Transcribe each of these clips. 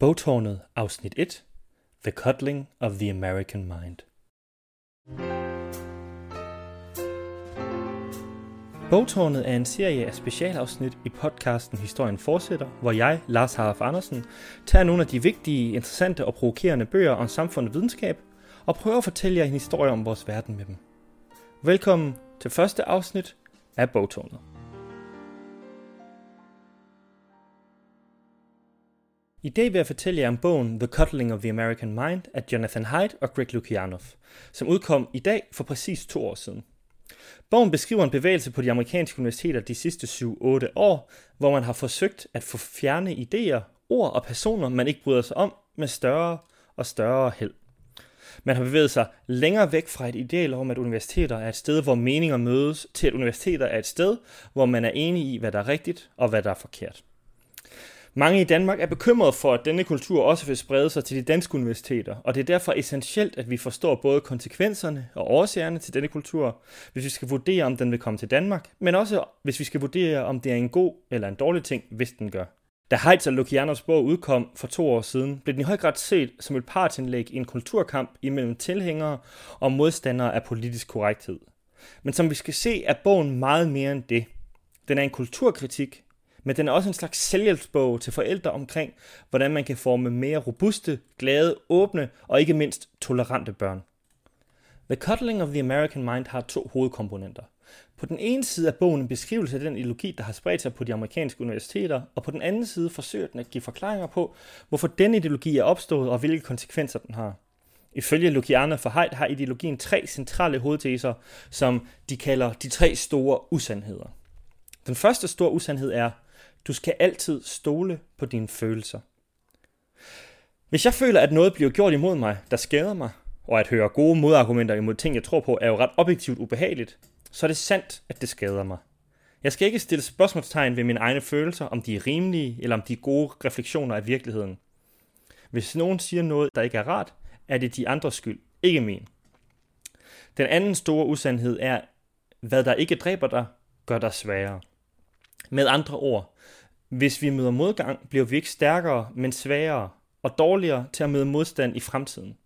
Bogtårnet afsnit 1 The Cuddling of the American Mind Bogtårnet er en serie af specialafsnit i podcasten Historien Fortsætter, hvor jeg, Lars Harf Andersen, tager nogle af de vigtige, interessante og provokerende bøger om samfund og videnskab, og prøver at fortælle jer en historie om vores verden med dem. Velkommen til første afsnit af Bogtårnet. I dag vil jeg fortælle jer om bogen The Cuddling of the American Mind af Jonathan Haidt og Greg Lukianoff, som udkom i dag for præcis to år siden. Bogen beskriver en bevægelse på de amerikanske universiteter de sidste 7-8 år, hvor man har forsøgt at få fjerne idéer, ord og personer, man ikke bryder sig om, med større og større held. Man har bevæget sig længere væk fra et ideal om, at universiteter er et sted, hvor meninger mødes, til at universiteter er et sted, hvor man er enig i, hvad der er rigtigt og hvad der er forkert. Mange i Danmark er bekymrede for, at denne kultur også vil sprede sig til de danske universiteter, og det er derfor essentielt, at vi forstår både konsekvenserne og årsagerne til denne kultur, hvis vi skal vurdere, om den vil komme til Danmark, men også hvis vi skal vurdere, om det er en god eller en dårlig ting, hvis den gør. Da Heitz og Lukianos bog udkom for to år siden, blev den i høj grad set som et partsindlæg i en kulturkamp imellem tilhængere og modstandere af politisk korrekthed. Men som vi skal se, er bogen meget mere end det. Den er en kulturkritik, men den er også en slags selvhjælpsbog til forældre omkring, hvordan man kan forme mere robuste, glade, åbne og ikke mindst tolerante børn. The Cuddling of the American Mind har to hovedkomponenter. På den ene side er bogen en beskrivelse af den ideologi, der har spredt sig på de amerikanske universiteter, og på den anden side forsøger den at give forklaringer på, hvorfor den ideologi er opstået og hvilke konsekvenser den har. Ifølge Lukiana for Haidt har ideologien tre centrale hovedteser, som de kalder de tre store usandheder. Den første store usandhed er, du skal altid stole på dine følelser. Hvis jeg føler, at noget bliver gjort imod mig, der skader mig, og at høre gode modargumenter imod ting, jeg tror på, er jo ret objektivt ubehageligt, så er det sandt, at det skader mig. Jeg skal ikke stille spørgsmålstegn ved mine egne følelser, om de er rimelige, eller om de er gode refleksioner af virkeligheden. Hvis nogen siger noget, der ikke er rart, er det de andres skyld, ikke min. Den anden store usandhed er, hvad der ikke dræber dig, gør dig sværere. Med andre ord, hvis vi møder modgang, bliver vi ikke stærkere, men svagere og dårligere til at møde modstand i fremtiden.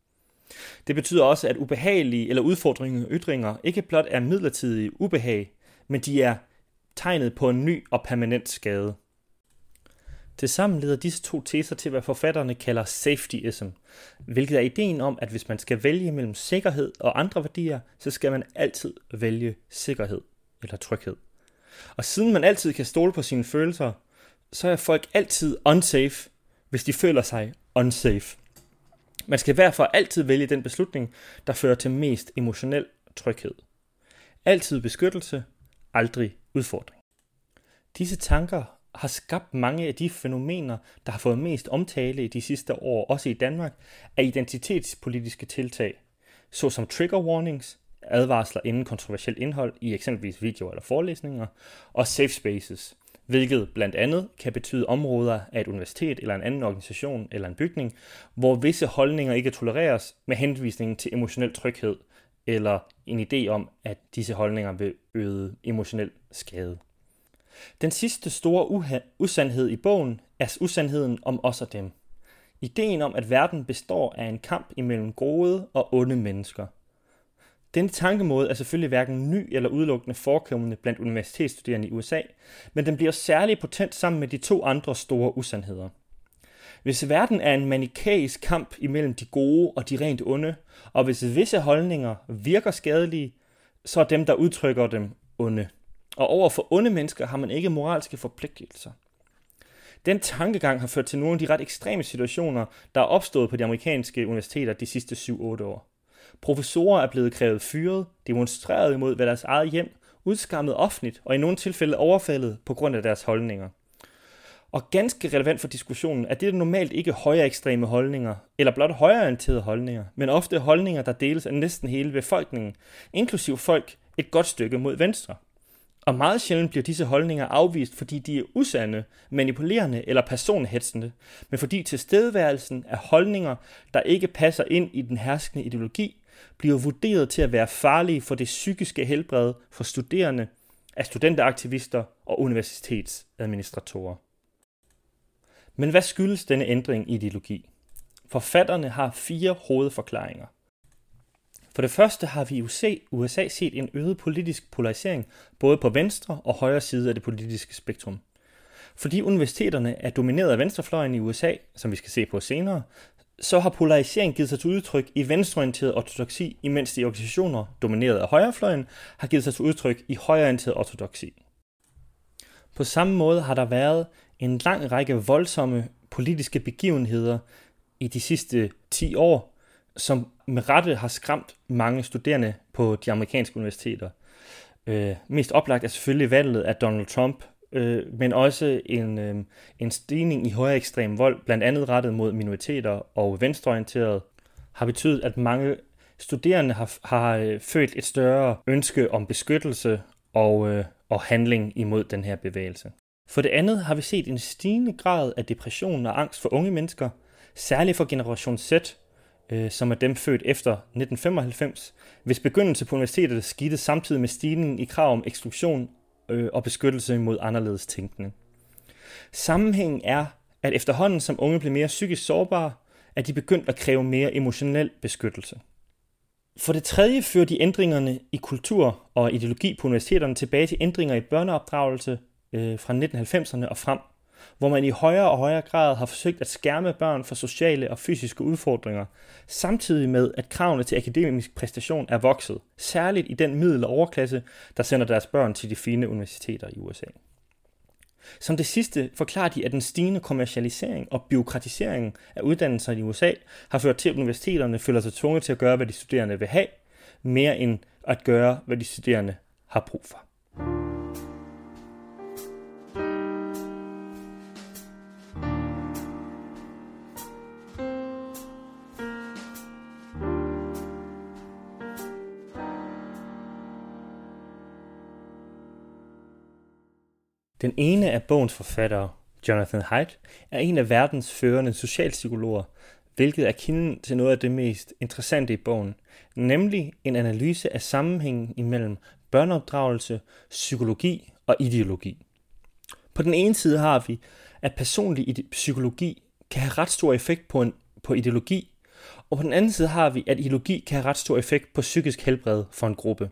Det betyder også, at ubehagelige eller udfordrende ytringer ikke blot er midlertidige ubehag, men de er tegnet på en ny og permanent skade. Tilsammen leder disse to teser til, hvad forfatterne kalder safetyism, hvilket er ideen om, at hvis man skal vælge mellem sikkerhed og andre værdier, så skal man altid vælge sikkerhed eller tryghed. Og siden man altid kan stole på sine følelser, så er folk altid unsafe, hvis de føler sig unsafe. Man skal derfor altid vælge den beslutning, der fører til mest emotionel tryghed. Altid beskyttelse, aldrig udfordring. Disse tanker har skabt mange af de fænomener, der har fået mest omtale i de sidste år, også i Danmark, af identitetspolitiske tiltag, såsom trigger warnings, advarsler inden kontroversielt indhold i eksempelvis videoer eller forelæsninger, og safe spaces, hvilket blandt andet kan betyde områder af et universitet eller en anden organisation eller en bygning, hvor visse holdninger ikke tolereres med henvisning til emotionel tryghed eller en idé om, at disse holdninger vil øge emotionel skade. Den sidste store usandhed i bogen er usandheden om os og dem. Ideen om, at verden består af en kamp imellem gode og onde mennesker – denne tankemåde er selvfølgelig hverken ny eller udelukkende forekommende blandt universitetsstuderende i USA, men den bliver særlig potent sammen med de to andre store usandheder. Hvis verden er en manikæisk kamp imellem de gode og de rent onde, og hvis visse holdninger virker skadelige, så er dem, der udtrykker dem, onde. Og over for onde mennesker har man ikke moralske forpligtelser. Den tankegang har ført til nogle af de ret ekstreme situationer, der er opstået på de amerikanske universiteter de sidste 7-8 år. Professorer er blevet krævet fyret, demonstreret imod ved deres eget hjem, udskammet offentligt og i nogle tilfælde overfaldet på grund af deres holdninger. Og ganske relevant for diskussionen er det normalt ikke højere ekstreme holdninger, eller blot højreorienterede holdninger, men ofte holdninger, der deles af næsten hele befolkningen, inklusiv folk et godt stykke mod venstre. Og meget sjældent bliver disse holdninger afvist, fordi de er usande, manipulerende eller personhetsende, men fordi tilstedeværelsen af holdninger, der ikke passer ind i den herskende ideologi, bliver vurderet til at være farlige for det psykiske helbred for studerende, af studenteraktivister og universitetsadministratorer. Men hvad skyldes denne ændring i ideologi? Forfatterne har fire hovedforklaringer. For det første har vi i USA set en øget politisk polarisering både på venstre og højre side af det politiske spektrum. Fordi universiteterne er domineret af venstrefløjen i USA, som vi skal se på senere, så har polarisering givet sig til udtryk i venstreorienteret ortodoksi, imens de organisationer, domineret af højrefløjen, har givet sig til udtryk i højreorienteret ortodoksi. På samme måde har der været en lang række voldsomme politiske begivenheder i de sidste 10 år, som med rette har skræmt mange studerende på de amerikanske universiteter. Øh, mest oplagt er selvfølgelig valget af Donald Trump, øh, men også en, øh, en stigning i højere ekstrem vold, blandt andet rettet mod minoriteter og venstreorienteret, har betydet, at mange studerende har, har øh, følt et større ønske om beskyttelse og, øh, og handling imod den her bevægelse. For det andet har vi set en stigende grad af depression og angst for unge mennesker, særligt for generation Z, øh, som er dem født efter 1995, hvis begyndelse på universitetet skete samtidig med stigningen i krav om eksklusion øh, og beskyttelse mod anderledes tænkende. Sammenhængen er, at efterhånden som unge blev mere psykisk sårbare, er de begyndt at kræve mere emotionel beskyttelse. For det tredje fører de ændringerne i kultur og ideologi på universiteterne tilbage til ændringer i børneopdragelse øh, fra 1990'erne og frem, hvor man i højere og højere grad har forsøgt at skærme børn for sociale og fysiske udfordringer, samtidig med at kravene til akademisk præstation er vokset, særligt i den middel- og overklasse, der sender deres børn til de fine universiteter i USA. Som det sidste forklarer de, at den stigende kommercialisering og byråkratisering af uddannelser i USA har ført til, at universiteterne føler sig tvunget til at gøre, hvad de studerende vil have, mere end at gøre, hvad de studerende har brug for. Den ene af bogens forfattere, Jonathan Haidt, er en af verdens førende socialpsykologer, hvilket er kilden til noget af det mest interessante i bogen, nemlig en analyse af sammenhængen imellem børneopdragelse, psykologi og ideologi. På den ene side har vi, at personlig psykologi kan have ret stor effekt på, en, på ideologi, og på den anden side har vi, at ideologi kan have ret stor effekt på psykisk helbred for en gruppe.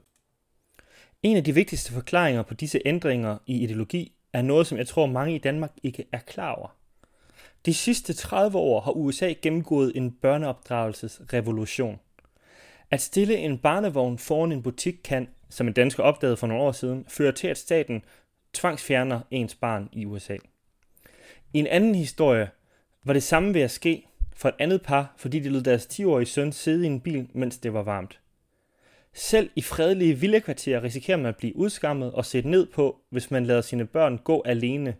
En af de vigtigste forklaringer på disse ændringer i ideologi er noget, som jeg tror mange i Danmark ikke er klar over. De sidste 30 år har USA gennemgået en børneopdragelsesrevolution. At stille en barnevogn foran en butik kan, som en dansker opdagede for nogle år siden, føre til, at staten tvangsfjerner ens barn i USA. I en anden historie var det samme ved at ske for et andet par, fordi de lod deres 10-årige søn sidde i en bil, mens det var varmt. Selv i fredelige villekvarterer risikerer man at blive udskammet og set ned på, hvis man lader sine børn gå alene.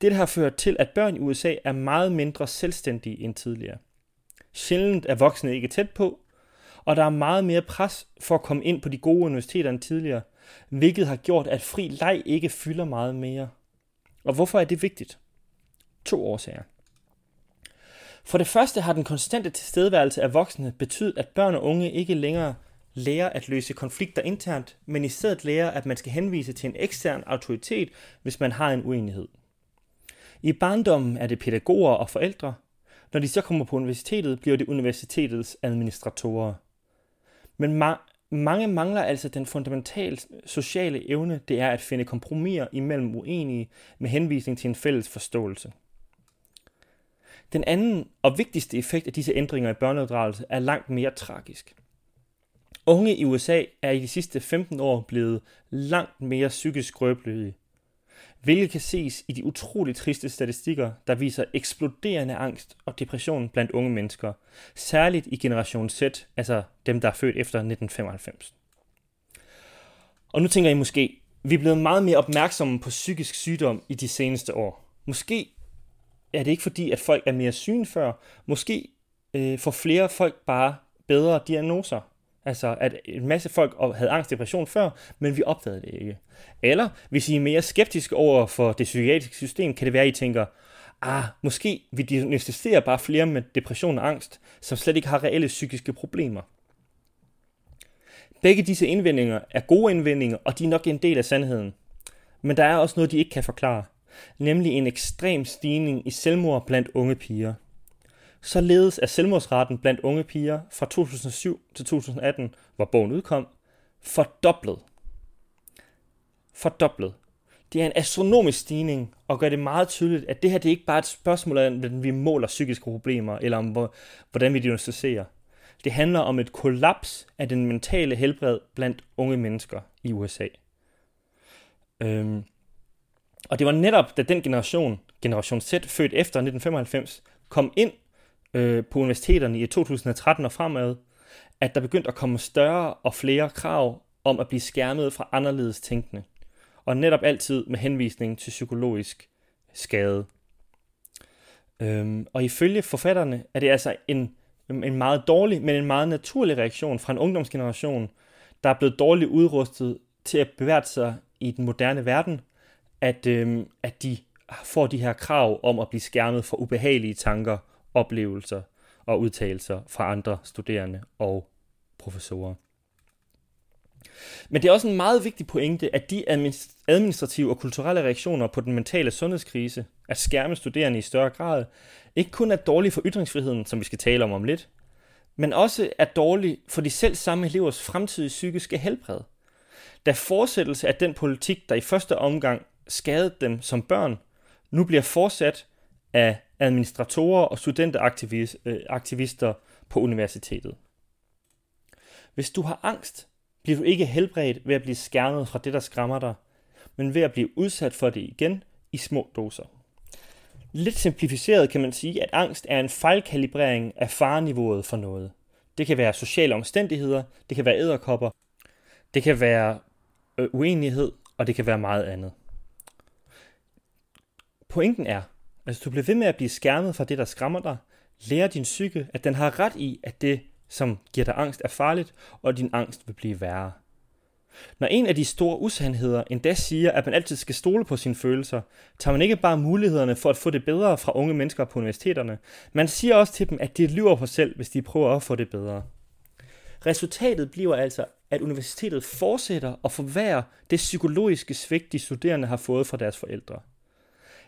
Det har ført til, at børn i USA er meget mindre selvstændige end tidligere. Sjældent er voksne ikke tæt på, og der er meget mere pres for at komme ind på de gode universiteter end tidligere, hvilket har gjort, at fri leg ikke fylder meget mere. Og hvorfor er det vigtigt? To årsager. For det første har den konstante tilstedeværelse af voksne betydet, at børn og unge ikke længere lærer at løse konflikter internt, men i stedet lærer, at man skal henvise til en ekstern autoritet, hvis man har en uenighed. I barndommen er det pædagoger og forældre. Når de så kommer på universitetet, bliver det universitetets administratorer. Men ma- mange mangler altså den fundamentale sociale evne, det er at finde kompromiser imellem uenige med henvisning til en fælles forståelse. Den anden og vigtigste effekt af disse ændringer i børneopdragelse er langt mere tragisk. Unge i USA er i de sidste 15 år blevet langt mere psykisk skrøbelige, hvilket kan ses i de utroligt triste statistikker, der viser eksploderende angst og depression blandt unge mennesker, særligt i generation Z, altså dem, der er født efter 1995. Og nu tænker I måske, vi er blevet meget mere opmærksomme på psykisk sygdom i de seneste år. Måske er det ikke fordi, at folk er mere syge før. Måske øh, får flere folk bare bedre diagnoser. Altså, at en masse folk havde angst og depression før, men vi opdagede det ikke. Eller, hvis I er mere skeptiske over for det psykiatriske system, kan det være, at I tænker, ah, måske vi diagnostiserer bare flere med depression og angst, som slet ikke har reelle psykiske problemer. Begge disse indvendinger er gode indvendinger, og de er nok en del af sandheden. Men der er også noget, de ikke kan forklare. nemlig en ekstrem stigning i selvmord blandt unge piger. Således er selvmordsraten blandt unge piger fra 2007 til 2018, hvor bogen udkom, fordoblet. Fordoblet. Det er en astronomisk stigning, og gør det meget tydeligt, at det her det er ikke bare et spørgsmål om, hvordan vi måler psykiske problemer, eller om hvordan vi diagnostiserer. Det handler om et kollaps af den mentale helbred blandt unge mennesker i USA. Øhm, og det var netop, da den generation, generation Z, født efter 1995, kom ind øh, på universiteterne i 2013 og fremad, at der begyndte at komme større og flere krav om at blive skærmet fra anderledes tænkende. Og netop altid med henvisning til psykologisk skade. Øhm, og ifølge forfatterne er det altså en, en meget dårlig, men en meget naturlig reaktion fra en ungdomsgeneration, der er blevet dårligt udrustet til at bevæge sig i den moderne verden, at, øhm, at de får de her krav om at blive skærmet for ubehagelige tanker, oplevelser og udtalelser fra andre studerende og professorer. Men det er også en meget vigtig pointe, at de administrative og kulturelle reaktioner på den mentale sundhedskrise, at skærme studerende i større grad, ikke kun er dårlige for ytringsfriheden, som vi skal tale om om lidt, men også er dårlige for de selv samme elevers fremtidige psykiske helbred. Da fortsættelse af den politik, der i første omgang skadede dem som børn, nu bliver fortsat af administratorer og studenteraktivister øh, på universitetet. Hvis du har angst, bliver du ikke helbredt ved at blive skærmet fra det, der skræmmer dig, men ved at blive udsat for det igen i små doser. Lidt simplificeret kan man sige, at angst er en fejlkalibrering af fareniveauet for noget. Det kan være sociale omstændigheder, det kan være æderkopper, det kan være øh, uenighed, og det kan være meget andet. Pointen er, at hvis du bliver ved med at blive skærmet fra det, der skræmmer dig, lærer din psyke, at den har ret i, at det, som giver dig angst, er farligt, og din angst vil blive værre. Når en af de store usandheder endda siger, at man altid skal stole på sine følelser, tager man ikke bare mulighederne for at få det bedre fra unge mennesker på universiteterne, man siger også til dem, at de lyver på selv, hvis de prøver at få det bedre. Resultatet bliver altså, at universitetet fortsætter og forværrer det psykologiske svigt, de studerende har fået fra deres forældre.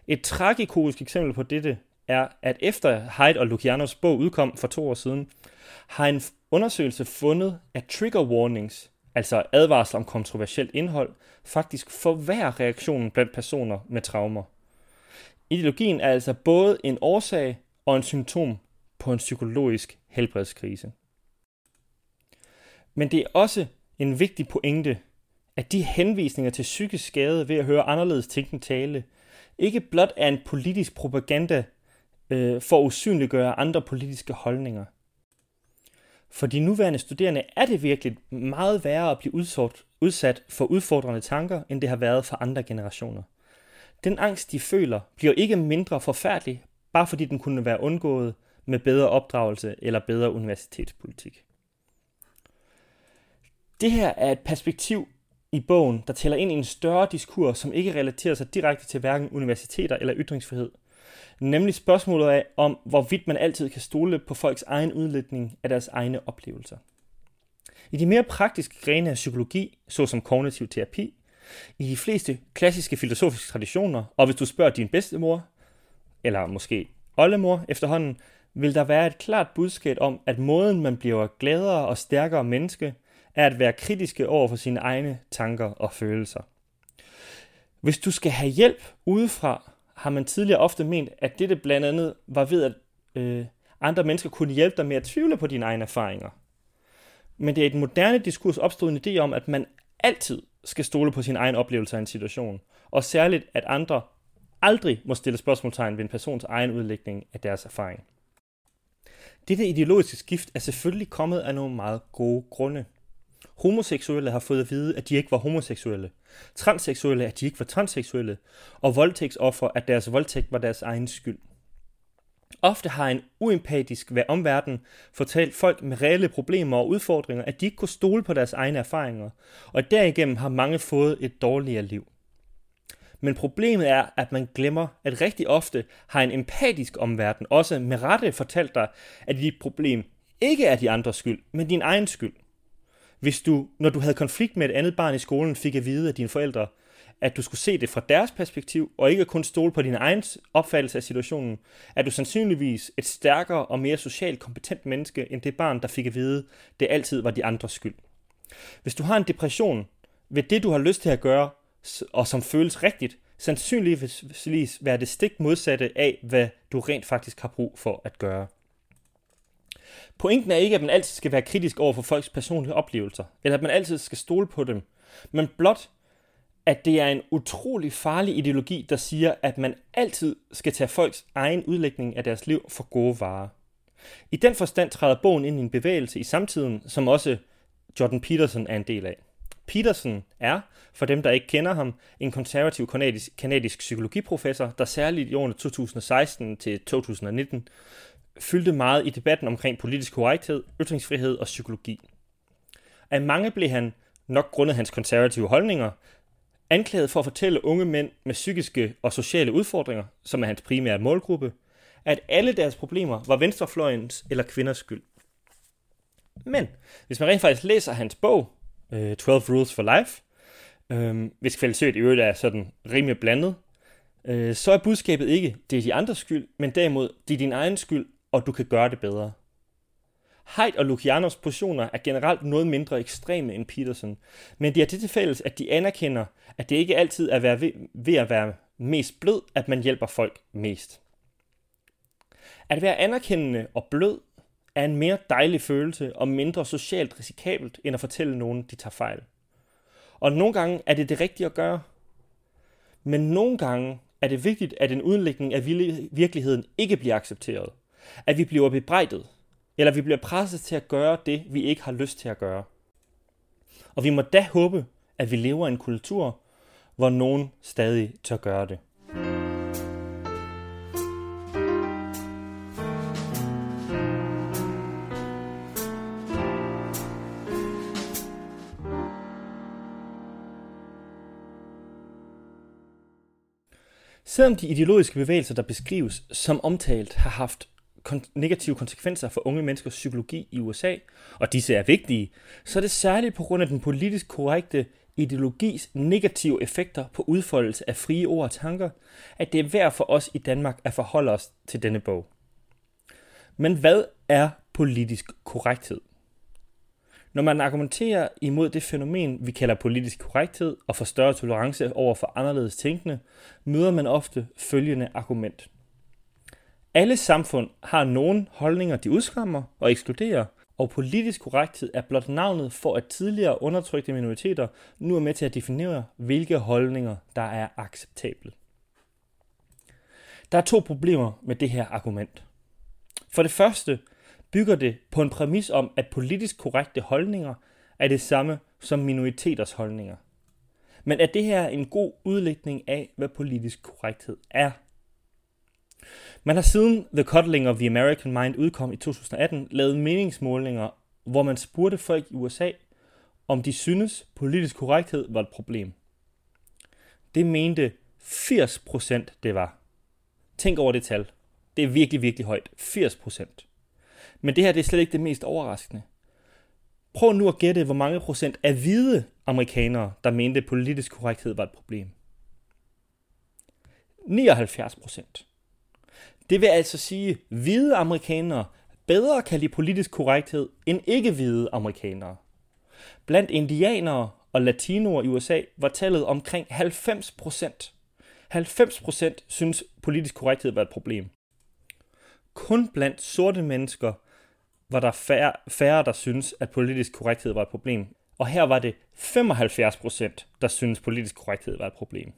Et tragikomisk eksempel på dette er, at efter Hyde og Lucianos bog udkom for to år siden, har en undersøgelse fundet, at trigger warnings, altså advarsler om kontroversielt indhold, faktisk forværrer reaktionen blandt personer med traumer. Ideologien er altså både en årsag og en symptom på en psykologisk helbredskrise. Men det er også en vigtig pointe, at de henvisninger til psykisk skade ved at høre anderledes tænkende tale, ikke blot er en politisk propaganda øh, for at usynliggøre andre politiske holdninger. For de nuværende studerende er det virkelig meget værre at blive udsat for udfordrende tanker, end det har været for andre generationer. Den angst, de føler, bliver ikke mindre forfærdelig, bare fordi den kunne være undgået med bedre opdragelse eller bedre universitetspolitik. Det her er et perspektiv i bogen, der tæller ind i en større diskurs, som ikke relaterer sig direkte til hverken universiteter eller ytringsfrihed. Nemlig spørgsmålet af, om hvorvidt man altid kan stole på folks egen udlægning af deres egne oplevelser. I de mere praktiske grene af psykologi, såsom kognitiv terapi, i de fleste klassiske filosofiske traditioner, og hvis du spørger din bedstemor, eller måske oldemor efterhånden, vil der være et klart budskab om, at måden man bliver gladere og stærkere menneske, er at være kritiske over for sine egne tanker og følelser. Hvis du skal have hjælp udefra, har man tidligere ofte ment, at dette blandt andet var ved, at øh, andre mennesker kunne hjælpe dig med at tvivle på dine egne erfaringer. Men det er i den moderne diskurs opstået en idé om, at man altid skal stole på sin egen oplevelse af en situation, og særligt, at andre aldrig må stille spørgsmålstegn ved en persons egen udlægning af deres erfaring. Dette ideologiske skift er selvfølgelig kommet af nogle meget gode grunde. Homoseksuelle har fået at vide, at de ikke var homoseksuelle. Transseksuelle, at de ikke var transseksuelle. Og voldtægtsoffer, at deres voldtægt var deres egen skyld. Ofte har en uempatisk ved omverden fortalt folk med reelle problemer og udfordringer, at de ikke kunne stole på deres egne erfaringer, og derigennem har mange fået et dårligere liv. Men problemet er, at man glemmer, at rigtig ofte har en empatisk omverden også med rette fortalt dig, at dit problem ikke er de andres skyld, men din egen skyld hvis du, når du havde konflikt med et andet barn i skolen, fik at vide af dine forældre, at du skulle se det fra deres perspektiv, og ikke kun stole på din egen opfattelse af situationen, er du sandsynligvis et stærkere og mere socialt kompetent menneske, end det barn, der fik at vide, det altid var de andres skyld. Hvis du har en depression, vil det, du har lyst til at gøre, og som føles rigtigt, sandsynligvis være det stik modsatte af, hvad du rent faktisk har brug for at gøre. Pointen er ikke, at man altid skal være kritisk over for folks personlige oplevelser, eller at man altid skal stole på dem, men blot, at det er en utrolig farlig ideologi, der siger, at man altid skal tage folks egen udlægning af deres liv for gode varer. I den forstand træder bogen ind i en bevægelse i samtiden, som også Jordan Peterson er en del af. Peterson er, for dem der ikke kender ham, en konservativ kanadisk, kanadisk psykologiprofessor, der særligt i årene 2016 til 2019 fyldte meget i debatten omkring politisk korrekthed, ytringsfrihed og psykologi. Af mange blev han, nok grundet hans konservative holdninger, anklaget for at fortælle unge mænd med psykiske og sociale udfordringer, som er hans primære målgruppe, at alle deres problemer var venstrefløjens eller kvinders skyld. Men hvis man rent faktisk læser hans bog, øh, 12 Rules for Life, øh, hvis kvalitet i øvrigt er sådan rimelig blandet, øh, så er budskabet ikke, det er de andres skyld, men derimod, det er din egen skyld, og du kan gøre det bedre. Haidt og Lukianos positioner er generelt noget mindre ekstreme end Peterson, men de har det til fælles, at de anerkender, at det ikke altid er ved, ved at være mest blød, at man hjælper folk mest. At være anerkendende og blød er en mere dejlig følelse og mindre socialt risikabelt, end at fortælle nogen, de tager fejl. Og nogle gange er det det rigtige at gøre. Men nogle gange er det vigtigt, at en udlægning af virkeligheden ikke bliver accepteret. At vi bliver bebrejdet, eller vi bliver presset til at gøre det, vi ikke har lyst til at gøre. Og vi må da håbe, at vi lever i en kultur, hvor nogen stadig tør gøre det. Selvom de ideologiske bevægelser, der beskrives som omtalt, har haft kon- negative konsekvenser for unge menneskers psykologi i USA, og disse er vigtige, så er det særligt på grund af den politisk korrekte ideologis negative effekter på udfoldelse af frie ord og tanker, at det er værd for os i Danmark at forholde os til denne bog. Men hvad er politisk korrekthed? Når man argumenterer imod det fænomen, vi kalder politisk korrekthed, og for større tolerance over for anderledes tænkende, møder man ofte følgende argument. Alle samfund har nogle holdninger, de udskammer og ekskluderer, og politisk korrekthed er blot navnet for, at tidligere undertrykte minoriteter nu er med til at definere, hvilke holdninger, der er acceptable. Der er to problemer med det her argument. For det første bygger det på en præmis om, at politisk korrekte holdninger er det samme som minoriteters holdninger. Men er det her en god udlægning af, hvad politisk korrekthed er? Man har siden The Cuddling of the American Mind udkom i 2018 lavet meningsmålinger, hvor man spurgte folk i USA, om de synes politisk korrekthed var et problem. Det mente 80% det var. Tænk over det tal. Det er virkelig, virkelig højt. 80%. Men det her det er slet ikke det mest overraskende. Prøv nu at gætte, hvor mange procent af hvide amerikanere, der mente, at politisk korrekthed var et problem. 79 procent. Det vil altså sige, at hvide amerikanere bedre kan lide politisk korrekthed end ikke-hvide amerikanere. Blandt indianere og latinoer i USA var tallet omkring 90 procent. 90 procent synes politisk korrekthed var et problem. Kun blandt sorte mennesker var der færre, færre, der synes, at politisk korrekthed var et problem. Og her var det 75 procent, der synes, politisk korrekthed var et problem.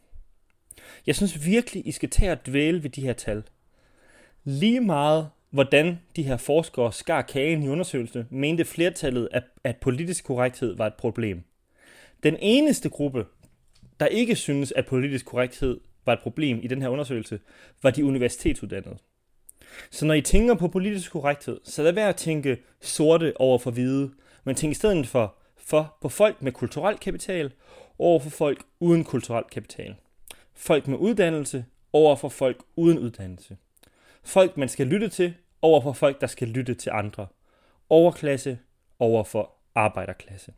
Jeg synes virkelig, I skal tage og dvæle ved de her tal. Lige meget, hvordan de her forskere skar kagen i undersøgelsen, mente flertallet, at, at politisk korrekthed var et problem. Den eneste gruppe, der ikke synes, at politisk korrekthed var et problem i den her undersøgelse, var de universitetsuddannede. Så når I tænker på politisk korrekthed, så lad være at tænke sorte over for hvide, men tænk i stedet for, for på folk med kulturel kapital over for folk uden kulturel kapital. Folk med uddannelse over for folk uden uddannelse. Folk, man skal lytte til, over for folk, der skal lytte til andre. Overklasse over for arbejderklasse.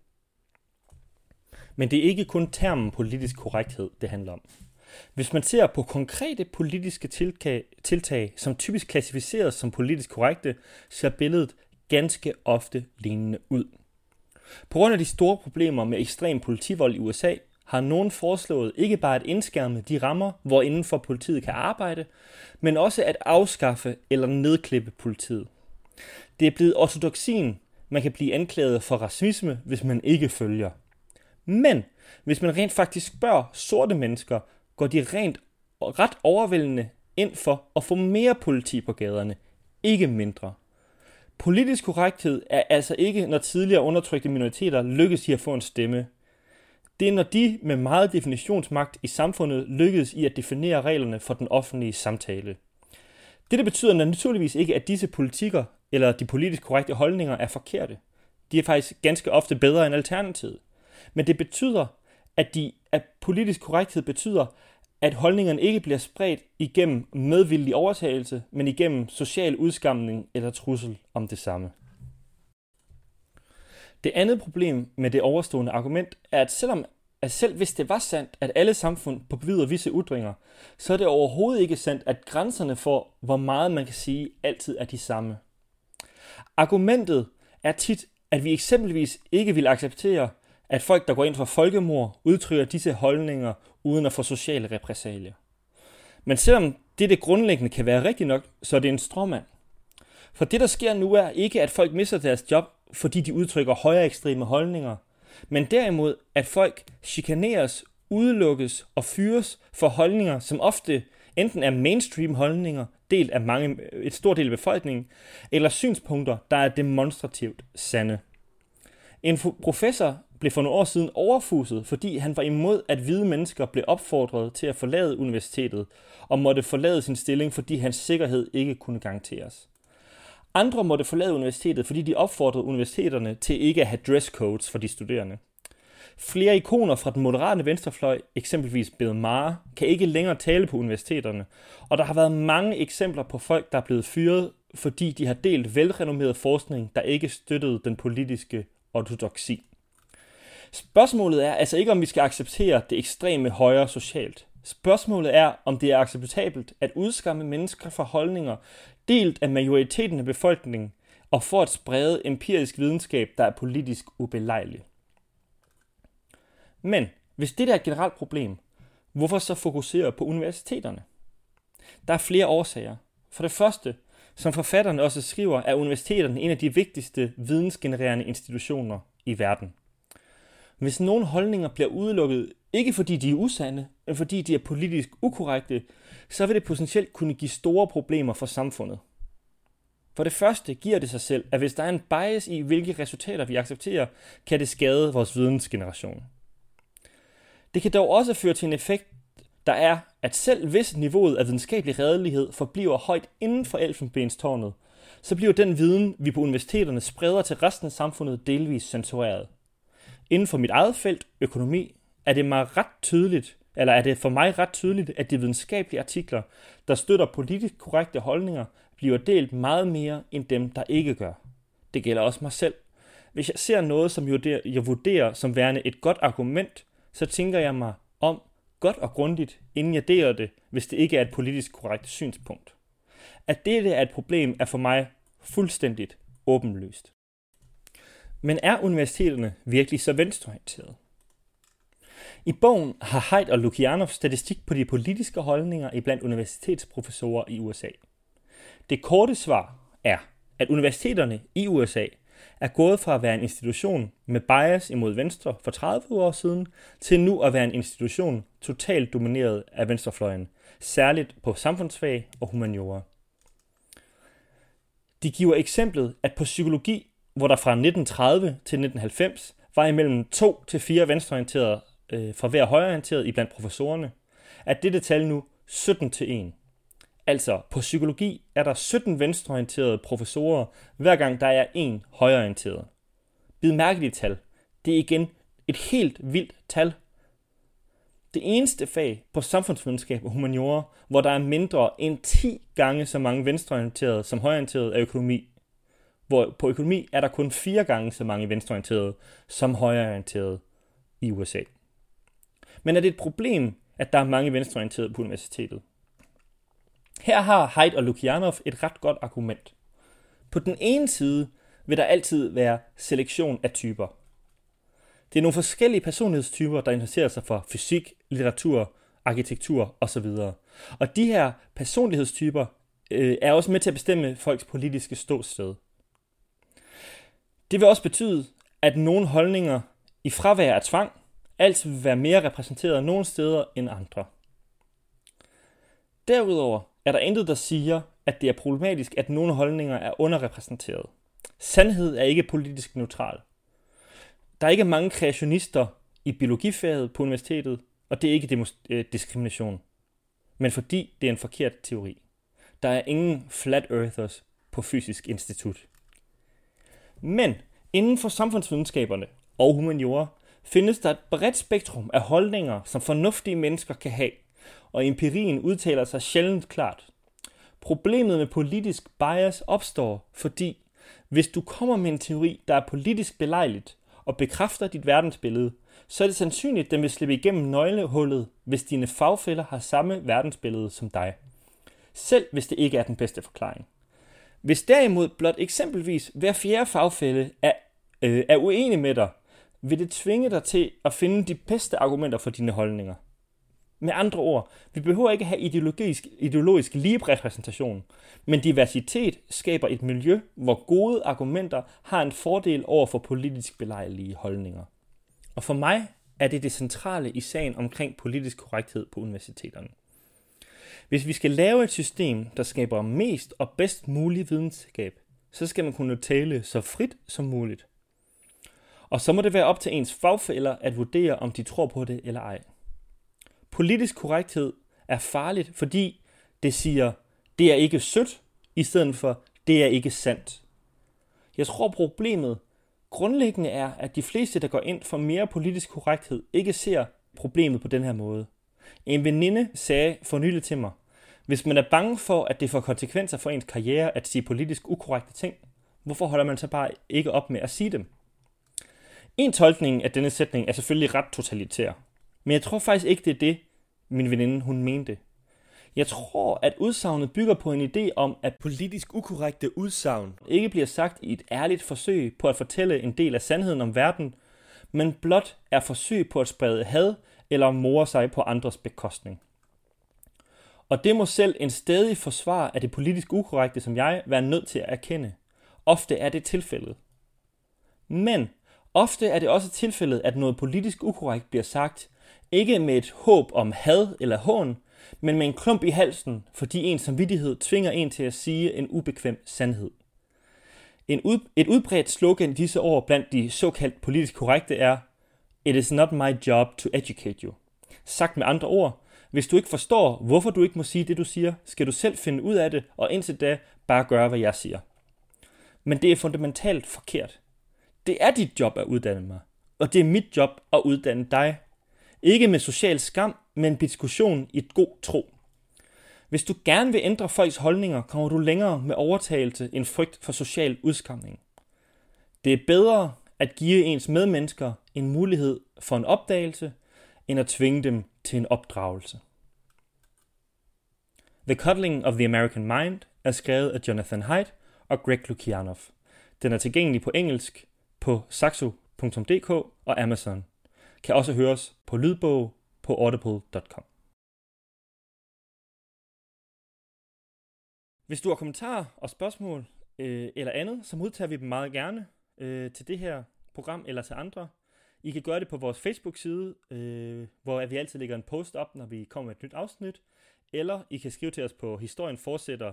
Men det er ikke kun termen politisk korrekthed, det handler om. Hvis man ser på konkrete politiske tiltag, som typisk klassificeres som politisk korrekte, ser billedet ganske ofte lignende ud. På grund af de store problemer med ekstrem politivold i USA, har nogen foreslået ikke bare at indskærme de rammer, hvor inden for politiet kan arbejde, men også at afskaffe eller nedklippe politiet. Det er blevet ortodoxien, man kan blive anklaget for racisme, hvis man ikke følger. Men hvis man rent faktisk spørger sorte mennesker, går de rent ret overvældende ind for at få mere politi på gaderne, ikke mindre. Politisk korrekthed er altså ikke, når tidligere undertrykte minoriteter lykkes i at få en stemme. Det er, når de med meget definitionsmagt i samfundet lykkedes i at definere reglerne for den offentlige samtale. Dette betyder naturligvis ikke, at disse politikker eller de politisk korrekte holdninger er forkerte. De er faktisk ganske ofte bedre end alternativet. Men det betyder, at, de, at politisk korrekthed betyder, at holdningerne ikke bliver spredt igennem medvillig overtagelse, men igennem social udskamning eller trussel om det samme. Det andet problem med det overstående argument er, at selvom at selv hvis det var sandt, at alle samfund påbyder visse ytringer, så er det overhovedet ikke sandt, at grænserne for, hvor meget man kan sige, altid er de samme. Argumentet er tit, at vi eksempelvis ikke vil acceptere, at folk, der går ind for folkemord, udtrykker disse holdninger uden at få sociale repræsalier. Men selvom det grundlæggende kan være rigtigt nok, så er det en stråmand. For det, der sker nu, er ikke, at folk mister deres job, fordi de udtrykker højere ekstreme holdninger, men derimod, at folk chikaneres, udelukkes og fyres for holdninger, som ofte enten er mainstream holdninger, delt af mange, et stort del af befolkningen, eller synspunkter, der er demonstrativt sande. En professor blev for nogle år siden overfuset, fordi han var imod, at hvide mennesker blev opfordret til at forlade universitetet og måtte forlade sin stilling, fordi hans sikkerhed ikke kunne garanteres. Andre måtte forlade universitetet, fordi de opfordrede universiteterne til ikke at have dresscodes for de studerende. Flere ikoner fra den moderate venstrefløj, eksempelvis Bill Maher, kan ikke længere tale på universiteterne, og der har været mange eksempler på folk, der er blevet fyret, fordi de har delt velrenommeret forskning, der ikke støttede den politiske ortodoksi. Spørgsmålet er altså ikke, om vi skal acceptere det ekstreme højre socialt. Spørgsmålet er, om det er acceptabelt at udskamme mennesker for holdninger, delt af majoriteten af befolkningen, og for at sprede empirisk videnskab, der er politisk ubelejlig. Men hvis det er et generelt problem, hvorfor så fokusere på universiteterne? Der er flere årsager. For det første, som forfatterne også skriver, er universiteterne en af de vigtigste vidensgenererende institutioner i verden. Hvis nogle holdninger bliver udelukket, ikke fordi de er usande, men fordi de er politisk ukorrekte, så vil det potentielt kunne give store problemer for samfundet. For det første giver det sig selv, at hvis der er en bias i, hvilke resultater vi accepterer, kan det skade vores vidensgeneration. Det kan dog også føre til en effekt, der er, at selv hvis niveauet af videnskabelig redelighed forbliver højt inden for elfenbenstårnet, så bliver den viden, vi på universiteterne spreder til resten af samfundet, delvis censureret. Inden for mit eget felt, økonomi, er det mig ret tydeligt, eller er det for mig ret tydeligt, at de videnskabelige artikler, der støtter politisk korrekte holdninger, bliver delt meget mere end dem, der ikke gør. Det gælder også mig selv. Hvis jeg ser noget, som jeg vurderer som værende et godt argument, så tænker jeg mig om godt og grundigt, inden jeg deler det, hvis det ikke er et politisk korrekt synspunkt. At dette er et problem, er for mig fuldstændigt åbenlyst. Men er universiteterne virkelig så venstreorienterede? I bogen har Haidt og Lukianov statistik på de politiske holdninger i blandt universitetsprofessorer i USA. Det korte svar er, at universiteterne i USA er gået fra at være en institution med bias imod venstre for 30 år siden, til nu at være en institution totalt domineret af venstrefløjen, særligt på samfundsfag og humaniora. De giver eksemplet, at på psykologi, hvor der fra 1930 til 1990 var imellem 2 til 4 venstreorienterede øh, fra hver højreorienteret i blandt professorerne, at dette tal nu 17 til 1. Altså, på psykologi er der 17 venstreorienterede professorer, hver gang der er en højreorienteret. Bid mærke de tal. Det er igen et helt vildt tal. Det eneste fag på samfundsvidenskab og humaniora, hvor der er mindre end 10 gange så mange venstreorienterede som højreorienterede er økonomi. Hvor på økonomi er der kun 4 gange så mange venstreorienterede som højreorienterede i USA. Men er det et problem, at der er mange venstreorienterede på universitetet? Her har Haidt og Lukianov et ret godt argument. På den ene side vil der altid være selektion af typer. Det er nogle forskellige personlighedstyper, der interesserer sig for fysik, litteratur, arkitektur osv. Og de her personlighedstyper øh, er også med til at bestemme folks politiske ståsted. Det vil også betyde, at nogle holdninger i fravær af tvang altså vil være mere repræsenteret nogle steder end andre. Derudover er der intet, der siger, at det er problematisk, at nogle holdninger er underrepræsenteret. Sandhed er ikke politisk neutral. Der er ikke mange kreationister i biologifaget på universitetet, og det er ikke øh, diskrimination, men fordi det er en forkert teori. Der er ingen flat earthers på fysisk institut. Men inden for samfundsvidenskaberne og humaniora findes der et bredt spektrum af holdninger, som fornuftige mennesker kan have, og empirien udtaler sig sjældent klart. Problemet med politisk bias opstår, fordi hvis du kommer med en teori, der er politisk belejligt og bekræfter dit verdensbillede, så er det sandsynligt, at den vil slippe igennem nøglehullet, hvis dine fagfælder har samme verdensbillede som dig. Selv hvis det ikke er den bedste forklaring. Hvis derimod blot eksempelvis hver fjerde fagfælde er, øh, er uenig med dig, vil det tvinge dig til at finde de bedste argumenter for dine holdninger. Med andre ord, vi behøver ikke have ideologisk, ideologisk lige repræsentation, men diversitet skaber et miljø, hvor gode argumenter har en fordel over for politisk belejlige holdninger. Og for mig er det det centrale i sagen omkring politisk korrekthed på universiteterne. Hvis vi skal lave et system, der skaber mest og bedst mulig videnskab, så skal man kunne tale så frit som muligt. Og så må det være op til ens fagfælder at vurdere, om de tror på det eller ej. Politisk korrekthed er farligt, fordi det siger, det er ikke sødt, i stedet for, det er ikke sandt. Jeg tror problemet grundlæggende er, at de fleste, der går ind for mere politisk korrekthed, ikke ser problemet på den her måde. En veninde sagde for nylig til mig, hvis man er bange for, at det får konsekvenser for ens karriere at sige politisk ukorrekte ting, hvorfor holder man så bare ikke op med at sige dem? En tolkning af denne sætning er selvfølgelig ret totalitær, men jeg tror faktisk ikke, det er det, min veninde hun mente. Jeg tror, at udsagnet bygger på en idé om, at politisk ukorrekte udsagn ikke bliver sagt i et ærligt forsøg på at fortælle en del af sandheden om verden, men blot er forsøg på at sprede had eller more sig på andres bekostning. Og det må selv en stadig forsvar af det politisk ukorrekte, som jeg, være nødt til at erkende. Ofte er det tilfældet. Men ofte er det også tilfældet, at noget politisk ukorrekt bliver sagt, ikke med et håb om had eller hån, men med en klump i halsen, fordi ens samvittighed tvinger en til at sige en ubekvem sandhed. En ud, et udbredt slogan disse år blandt de såkaldt politisk korrekte er It is not my job to educate you. Sagt med andre ord, hvis du ikke forstår, hvorfor du ikke må sige det, du siger, skal du selv finde ud af det, og indtil da bare gøre, hvad jeg siger. Men det er fundamentalt forkert. Det er dit job at uddanne mig, og det er mit job at uddanne dig. Ikke med social skam, men diskussion i et god tro. Hvis du gerne vil ændre folks holdninger, kommer du længere med overtagelse end frygt for social udskamning. Det er bedre at give ens medmennesker en mulighed for en opdagelse, end at tvinge dem til en opdragelse. The Cuddling of the American Mind er skrevet af Jonathan Haidt og Greg Lukianoff. Den er tilgængelig på engelsk på saxo.dk og Amazon. Kan også høres på lydbog på audible.com. Hvis du har kommentarer og spørgsmål øh, eller andet, så modtager vi dem meget gerne øh, til det her program eller til andre. I kan gøre det på vores Facebook-side, øh, hvor vi altid lægger en post op, når vi kommer med et nyt afsnit. Eller I kan skrive til os på historienfortsætter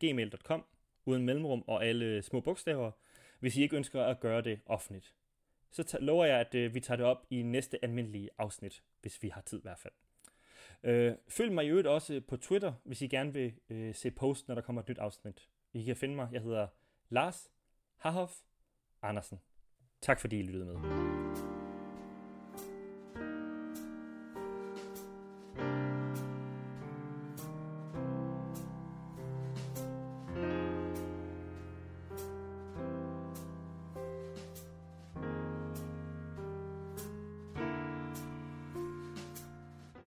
gmail.com uden mellemrum og alle små bogstaver, hvis I ikke ønsker at gøre det offentligt. Så lover jeg, at øh, vi tager det op i næste almindelige afsnit, hvis vi har tid i hvert fald. Øh, følg mig i øvrigt også øh, på Twitter, hvis I gerne vil øh, se post, når der kommer et nyt afsnit. I kan finde mig. Jeg hedder Lars Hahoff Andersen. Tak fordi I lyttede med.